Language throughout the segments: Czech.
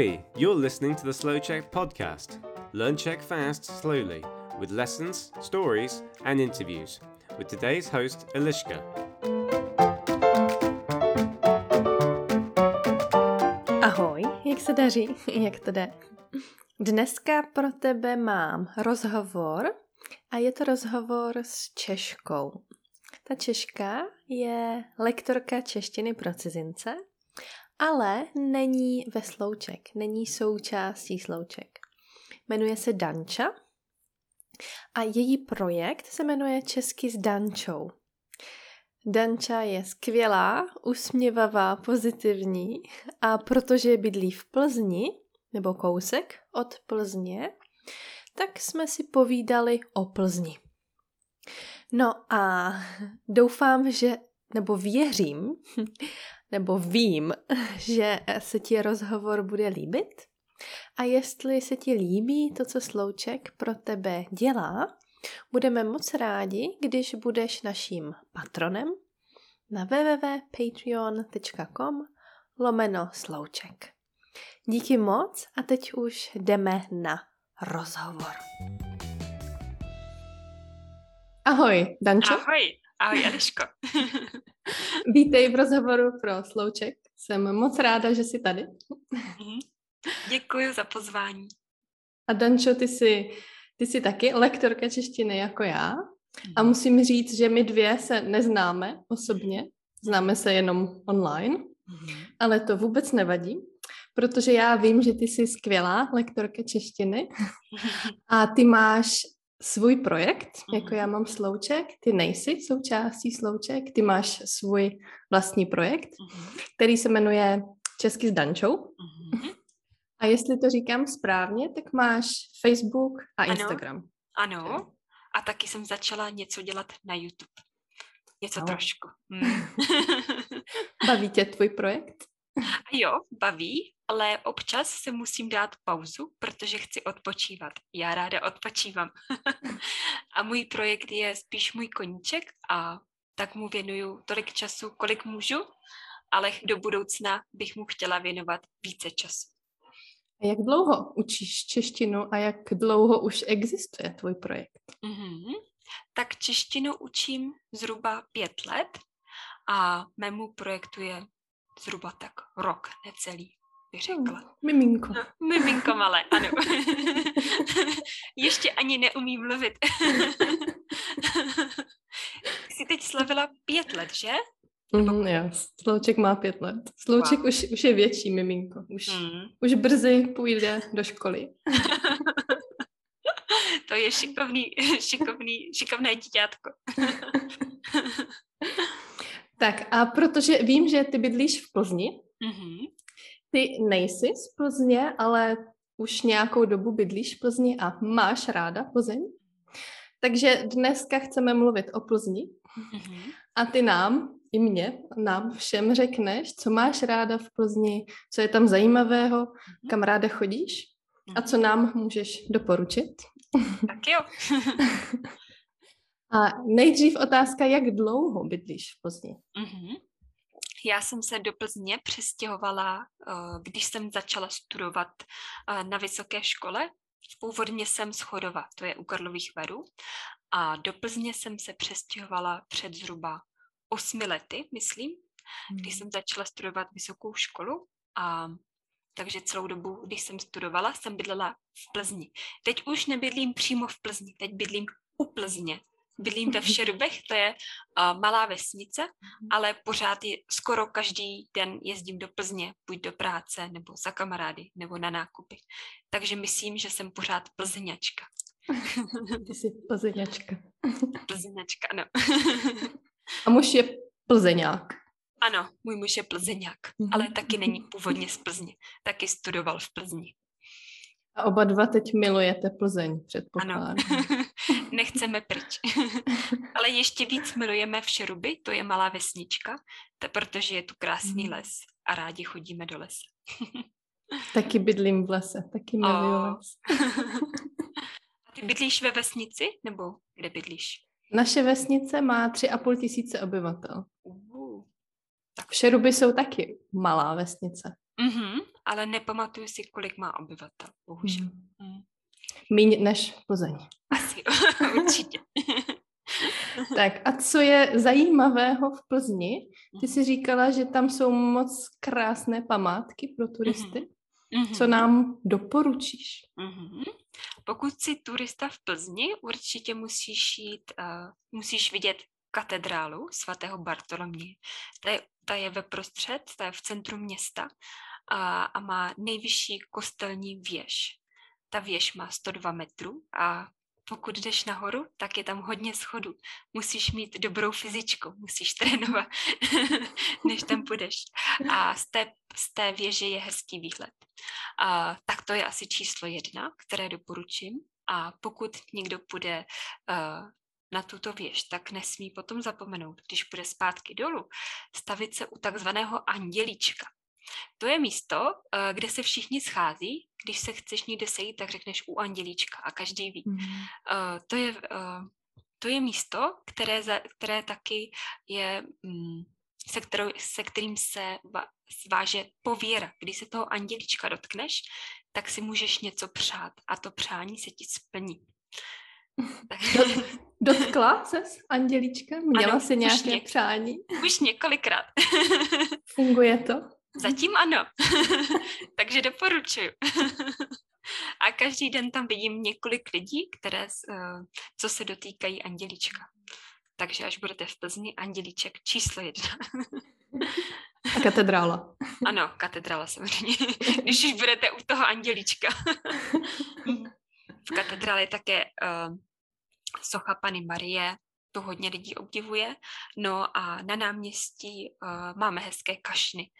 Ahoy! You're listening to the Slow Check podcast. Learn Czech fast, slowly, with lessons, stories, and interviews. With today's host, Eliška. Ahoj, jak se daří? Jak to jde? Dneska pro tebe mám rozhovor a je to rozhovor s Češkou. Ta Češka je lektorka češtiny pro cizince ale není ve slouček, není součástí slouček. Jmenuje se Danča a její projekt se jmenuje Česky s Dančou. Danča je skvělá, usměvavá, pozitivní a protože bydlí v Plzni, nebo kousek od Plzně, tak jsme si povídali o Plzni. No a doufám, že, nebo věřím, nebo vím, že se ti rozhovor bude líbit. A jestli se ti líbí to, co Slouček pro tebe dělá, budeme moc rádi, když budeš naším patronem na www.patreon.com lomeno slouček. Díky moc a teď už jdeme na rozhovor. Ahoj, Dančo. Ahoj, ahoj Eliško. Vítej v rozhovoru pro Slouček. Jsem moc ráda, že jsi tady. Mhm. Děkuji za pozvání. A Dančo, ty jsi, ty jsi taky lektorka češtiny jako já. A mhm. musím říct, že my dvě se neznáme osobně, známe se jenom online, mhm. ale to vůbec nevadí, protože já vím, že ty jsi skvělá lektorka češtiny a ty máš svůj projekt, jako mhm. já mám Slouček, ty nejsi součástí Slouček, ty máš svůj vlastní projekt, uh-huh. který se jmenuje Česky s Dančou. Uh-huh. A jestli to říkám správně, tak máš Facebook a ano, Instagram. Ano, a taky jsem začala něco dělat na YouTube. Něco no. trošku. Hmm. Baví tě tvůj projekt? Jo, baví, ale občas se musím dát pauzu, protože chci odpočívat. Já ráda odpočívám. a můj projekt je spíš můj koníček a tak mu věnuju tolik času, kolik můžu, ale do budoucna bych mu chtěla věnovat více času. A jak dlouho učíš češtinu a jak dlouho už existuje tvůj projekt? Mm-hmm. Tak češtinu učím zhruba pět let a mému projektu je zhruba tak rok necelý bych řekla. Hmm, miminko. No, miminko malé, ano. Ještě ani neumí mluvit. Jsi teď slavila pět let, že? Mm, jo, Slouček má pět let. Slouček wow. už, už je větší miminko. Už, mm. už brzy půjde do školy. to je šikovný, šikovný, šikovné dítětko. Tak a protože vím, že ty bydlíš v Plzni, mm-hmm. Ty nejsi z Plzně, ale už nějakou dobu bydlíš v Plzni a máš ráda Plzeň. Takže dneska chceme mluvit o Plzni. Mm-hmm. A ty nám, i mě, nám všem řekneš, co máš ráda v Plzni, co je tam zajímavého, mm-hmm. kam ráda chodíš a co nám můžeš doporučit. Tak jo. a nejdřív otázka, jak dlouho bydlíš v Plzni? Mm-hmm. Já jsem se do Plzně přestěhovala, eh, když jsem začala studovat eh, na vysoké škole. Původně jsem z Chodova, to je u Karlových varů. A do Plzně jsem se přestěhovala před zhruba osmi lety, myslím, když hmm. jsem začala studovat vysokou školu. A takže celou dobu, když jsem studovala, jsem bydlela v Plzni. Teď už nebydlím přímo v Plzni, teď bydlím u Plzně, Bydlím ve Všerubech, to je uh, malá vesnice, mhm. ale pořád je, skoro každý den jezdím do Plzně, buď do práce, nebo za kamarády, nebo na nákupy. Takže myslím, že jsem pořád plzeňačka. Ty jsi plzeňačka. Plzeňačka, ano. A muž je plzeňák. Ano, můj muž je plzeňák, mhm. ale taky není původně z Plzně. Taky studoval v Plzni. A oba dva teď milujete Plzeň, předpokládám. Ano, nechceme pryč. Ale ještě víc milujeme v Šeruby, to je malá vesnička, to protože je tu krásný mm. les a rádi chodíme do lesa. taky bydlím v lese, taky miluju oh. les. a ty bydlíš ve vesnici, nebo kde bydlíš? Naše vesnice má tři a půl tisíce obyvatel. Uh, tak... V Šeruby jsou taky malá vesnice. Uh-huh ale nepamatuju si, kolik má obyvatel, bohužel. Mm. Míň než Plzeň. Asi, určitě. tak a co je zajímavého v Plzni? Ty jsi říkala, že tam jsou moc krásné památky pro turisty. Mm-hmm. Co nám doporučíš? Mm-hmm. Pokud jsi turista v Plzni, určitě musíš jít, uh, musíš vidět katedrálu svatého Bartolomě. Ta je, ta je ve prostřed, ta je v centru města a, a má nejvyšší kostelní věž. Ta věž má 102 metrů a pokud jdeš nahoru, tak je tam hodně schodů. Musíš mít dobrou fyzičku, musíš trénovat, než tam půjdeš. A z té, z té věže je hezký výhled. A, tak to je asi číslo jedna, které doporučím. A pokud někdo půjde uh, na tuto věž, tak nesmí potom zapomenout, když půjde zpátky dolů, stavit se u takzvaného andělíčka. To je místo, eh, kde se všichni schází. Když se chceš někde sejít, tak řekneš u andělíčka a každý ví. Mm. To je, eh, to je místo, které, za, které taky je, mm, se, kterou, se kterým se zváže pověra. Když se toho andělíčka dotkneš, tak si můžeš něco přát a to přání se ti splní. Dotkla se s Andělíčka? Měla ano, si nějaké něk- přání? Už několikrát. Funguje to? Zatím ano. Takže doporučuju. A každý den tam vidím několik lidí, které, uh, co se dotýkají Andělíčka. Takže až budete v Plzni, Andělíček číslo jedna. A katedrála. Ano, katedrála samozřejmě. Když už budete u toho Andělíčka. v katedrále je také uh, socha Pany Marie, to hodně lidí obdivuje. No a na náměstí uh, máme hezké kašny.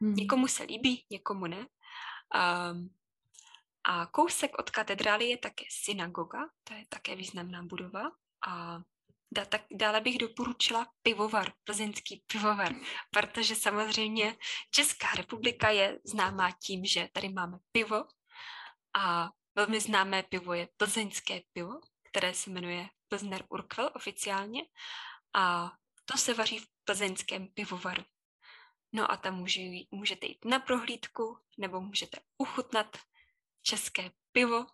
Hmm. Někomu se líbí, někomu ne. Um, a kousek od katedrály je také synagoga, to je také významná budova. A da, tak, dále bych doporučila pivovar, plzeňský pivovar, protože samozřejmě Česká republika je známá tím, že tady máme pivo a velmi známé pivo je plzeňské pivo, které se jmenuje Plzner Urquell oficiálně a to se vaří v plzeňském pivovaru. No a tam může, můžete jít na prohlídku, nebo můžete uchutnat české pivo,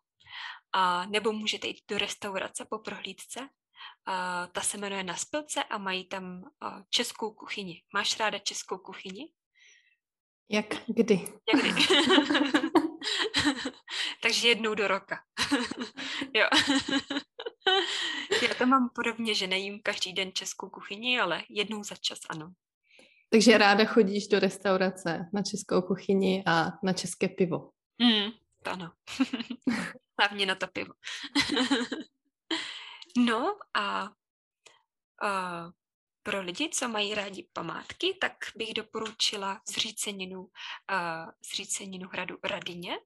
a nebo můžete jít do restaurace po prohlídce. A ta se jmenuje Na spilce a mají tam a, českou kuchyni. Máš ráda českou kuchyni? Jak kdy? Jak kdy? Takže jednou do roka. jo. Já to mám podobně, že nejím každý den českou kuchyni, ale jednou za čas ano. Takže ráda chodíš do restaurace na českou kuchyni a na české pivo. Mm, to ano. Hlavně na to pivo. no a, a pro lidi, co mají rádi památky, tak bych doporučila zříceninu, a, zříceninu hradu Radině,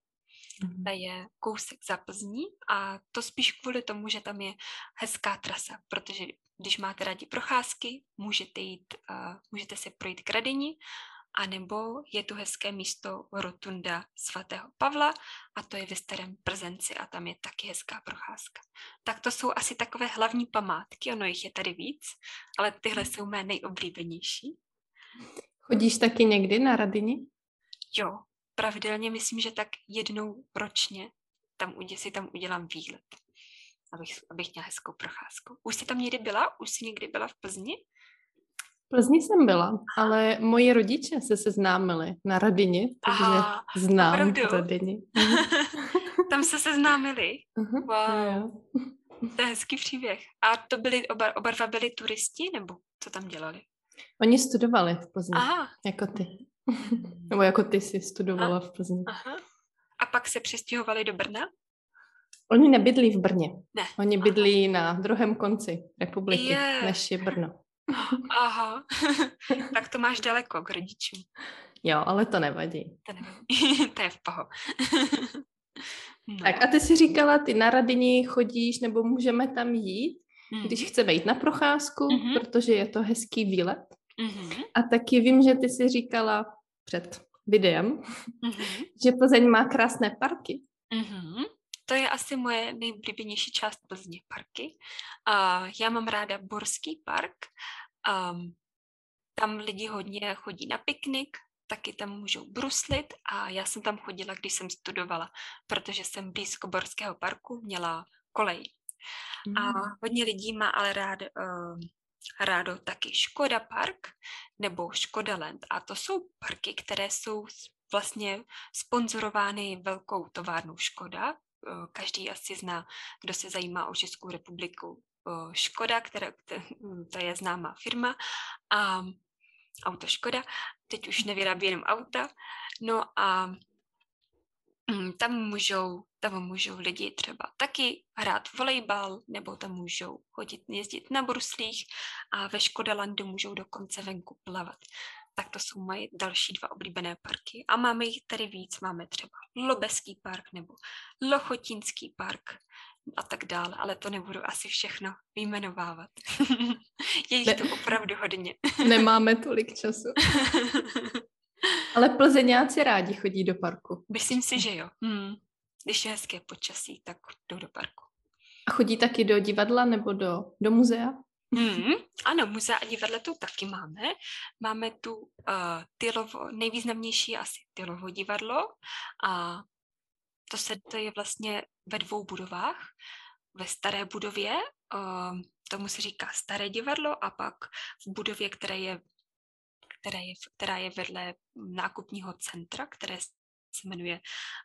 Mm-hmm. Ta je kousek za Plzní a to spíš kvůli tomu, že tam je hezká trasa, protože když máte rádi procházky, můžete jít, uh, můžete se projít k Radini, anebo je tu hezké místo Rotunda svatého Pavla a to je ve starém Przenci a tam je taky hezká procházka. Tak to jsou asi takové hlavní památky, ono jich je tady víc, ale tyhle jsou mé nejoblíbenější. Chodíš taky někdy na Radini? Jo, pravidelně myslím, že tak jednou ročně tam, si tam udělám výlet, abych, abych měla hezkou procházku. Už jsi tam někdy byla? Už jsi někdy byla v Plzni? V Plzni jsem byla, ale moji rodiče se seznámili na Radini, takže Aha, znám opravdu? Radini. tam se seznámili? Uh-huh, wow. Jo. To je hezký příběh. A to byli, oba, oba dva byli turisti, nebo co tam dělali? Oni studovali v Plzni, Aha. jako ty. Nebo jako ty jsi studovala A, v Plzni. Aha. A pak se přestěhovali do Brna? Oni nebydlí v Brně. Ne. Oni bydlí aha. na druhém konci republiky, je. než je Brno. Aha, tak to máš daleko k rodičům. Jo, ale to nevadí. To nevadí, to je v poho. no. Tak a ty si říkala, ty na Radini chodíš, nebo můžeme tam jít, hmm. když chceme jít na procházku, hmm. protože je to hezký výlet. Mm-hmm. A taky vím, že ty si říkala před videem, mm-hmm. že Plzeň má krásné parky. Mm-hmm. To je asi moje nejblíbenější část Plzně, parky. Uh, já mám ráda Borský park. Um, tam lidi hodně chodí na piknik, taky tam můžou bruslit a já jsem tam chodila, když jsem studovala, protože jsem blízko Borského parku měla kolej. Mm. A hodně lidí má ale rád, uh, rádo taky Škoda Park nebo Škoda Land. A to jsou parky, které jsou vlastně sponzorovány velkou továrnou Škoda. Uh, každý asi zná, kdo se zajímá o Českou republiku. Uh, Škoda, která, to je známá firma. A auto Škoda, teď už nevyrábí jenom auta. No a mm, tam můžou, tam můžou lidi třeba taky hrát volejbal, nebo tam můžou chodit, jezdit na bruslích a ve Škodalandu můžou dokonce venku plavat. Tak to jsou moje další dva oblíbené parky. A máme jich tady víc. Máme třeba Lobeský park nebo Lochotínský park a tak dále, ale to nebudu asi všechno vyjmenovávat. Je jich ne, to opravdu hodně. Nemáme tolik času. ale plzeňáci rádi chodí do parku. Myslím si, že jo. Hmm. Když je hezké počasí, tak jdou do parku. A chodí taky do divadla nebo do, do muzea? Mm, ano, muzea a divadla tu taky máme. Máme tu uh, tylovo, nejvýznamnější asi Tylovo divadlo a to, se, to je vlastně ve dvou budovách. Ve staré budově, uh, tomu se říká staré divadlo, a pak v budově, které je, které je, která je vedle nákupního centra, které se jmenuje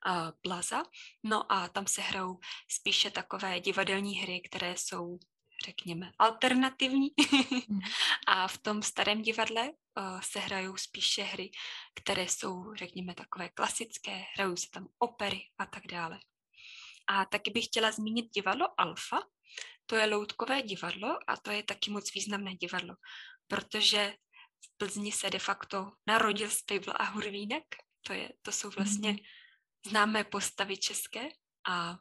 uh, Plaza. No a tam se hrajou spíše takové divadelní hry, které jsou řekněme, alternativní. Mm. a v tom starém divadle uh, se hrajou spíše hry, které jsou, řekněme, takové klasické, hrajou se tam opery a tak dále. A taky bych chtěla zmínit divadlo Alfa. To je loutkové divadlo a to je taky moc významné divadlo, protože v Plzni se de facto narodil Spejbl a Hurvínek. To, je, to jsou vlastně mm. známé postavy české a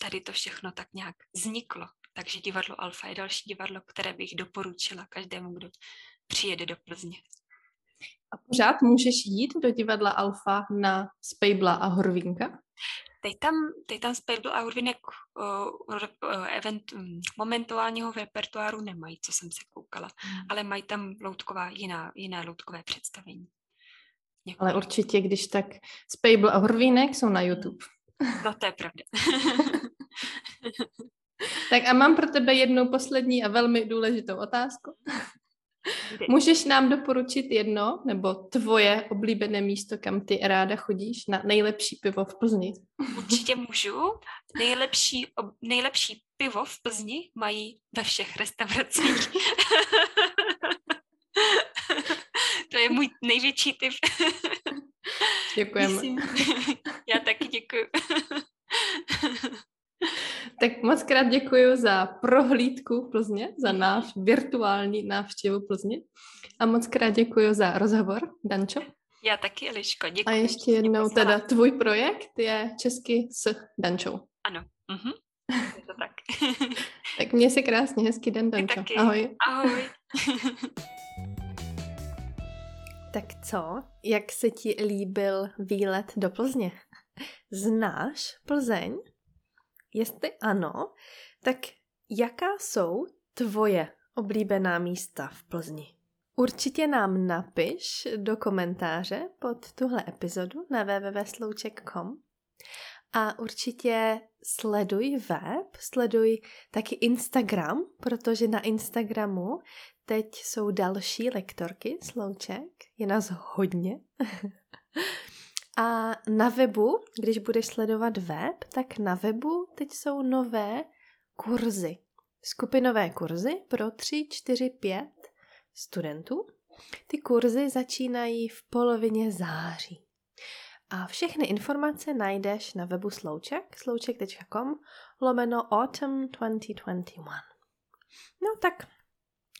tady to všechno tak nějak vzniklo. Takže divadlo Alfa je další divadlo, které bych doporučila každému, kdo přijede do Plzně. A pořád můžeš jít do divadla Alfa na Spejbla a Horvínka? Teď tam, teď tam Spejbl a Horvínek uh, uh, event, um, momentálního repertoáru nemají, co jsem se koukala, hmm. ale mají tam loutková, jiná, jiné loutkové představení. Několik. Ale určitě, když tak Spejbl a Horvínek jsou na YouTube. No to je pravda. Tak a mám pro tebe jednu poslední a velmi důležitou otázku. Můžeš nám doporučit jedno nebo tvoje oblíbené místo, kam ty ráda chodíš na nejlepší pivo v Plzni? Určitě můžu. Nejlepší, nejlepší pivo v Plzni mají ve všech restauracích. to je můj největší tip. Děkujeme. Já taky děkuji. Tak moc krát děkuji za prohlídku Plzně, za náš virtuální návštěvu Plzně a moc krát děkuji za rozhovor, Dančo. Já taky, Eliško, děkuji. A ještě jednou teda tvůj projekt je Česky s Dančou. Ano, uh-huh. je to tak. tak měj se krásně, hezký den, Dančo. Taky. Ahoj. Ahoj. tak co, jak se ti líbil výlet do Plzně? Znáš Plzeň? Jestli ano, tak jaká jsou tvoje oblíbená místa v Plzni? Určitě nám napiš do komentáře pod tuhle epizodu na www.slouček.com a určitě sleduj web, sleduj taky Instagram, protože na Instagramu teď jsou další lektorky slouček, je nás hodně. A na webu, když budeš sledovat web, tak na webu teď jsou nové kurzy. Skupinové kurzy pro 3, 4, 5 studentů. Ty kurzy začínají v polovině září. A všechny informace najdeš na webu Slouček, slouček.com, lomeno Autumn 2021. No tak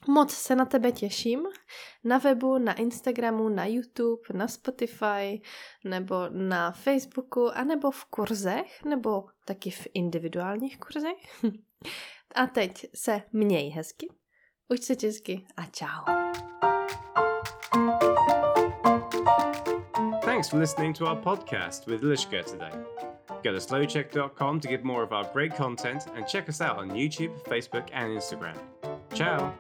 Moc se na tebe těším. Na webu, na Instagramu, na YouTube, na Spotify, nebo na Facebooku, anebo v kurzech, nebo taky v individuálních kurzech. A teď se měj hezky, uč se česky a čau. Thanks for listening to our podcast with Lishka today. Go to slowcheck.com to get more of our great content and check us out on YouTube, Facebook, and Instagram. Ciao!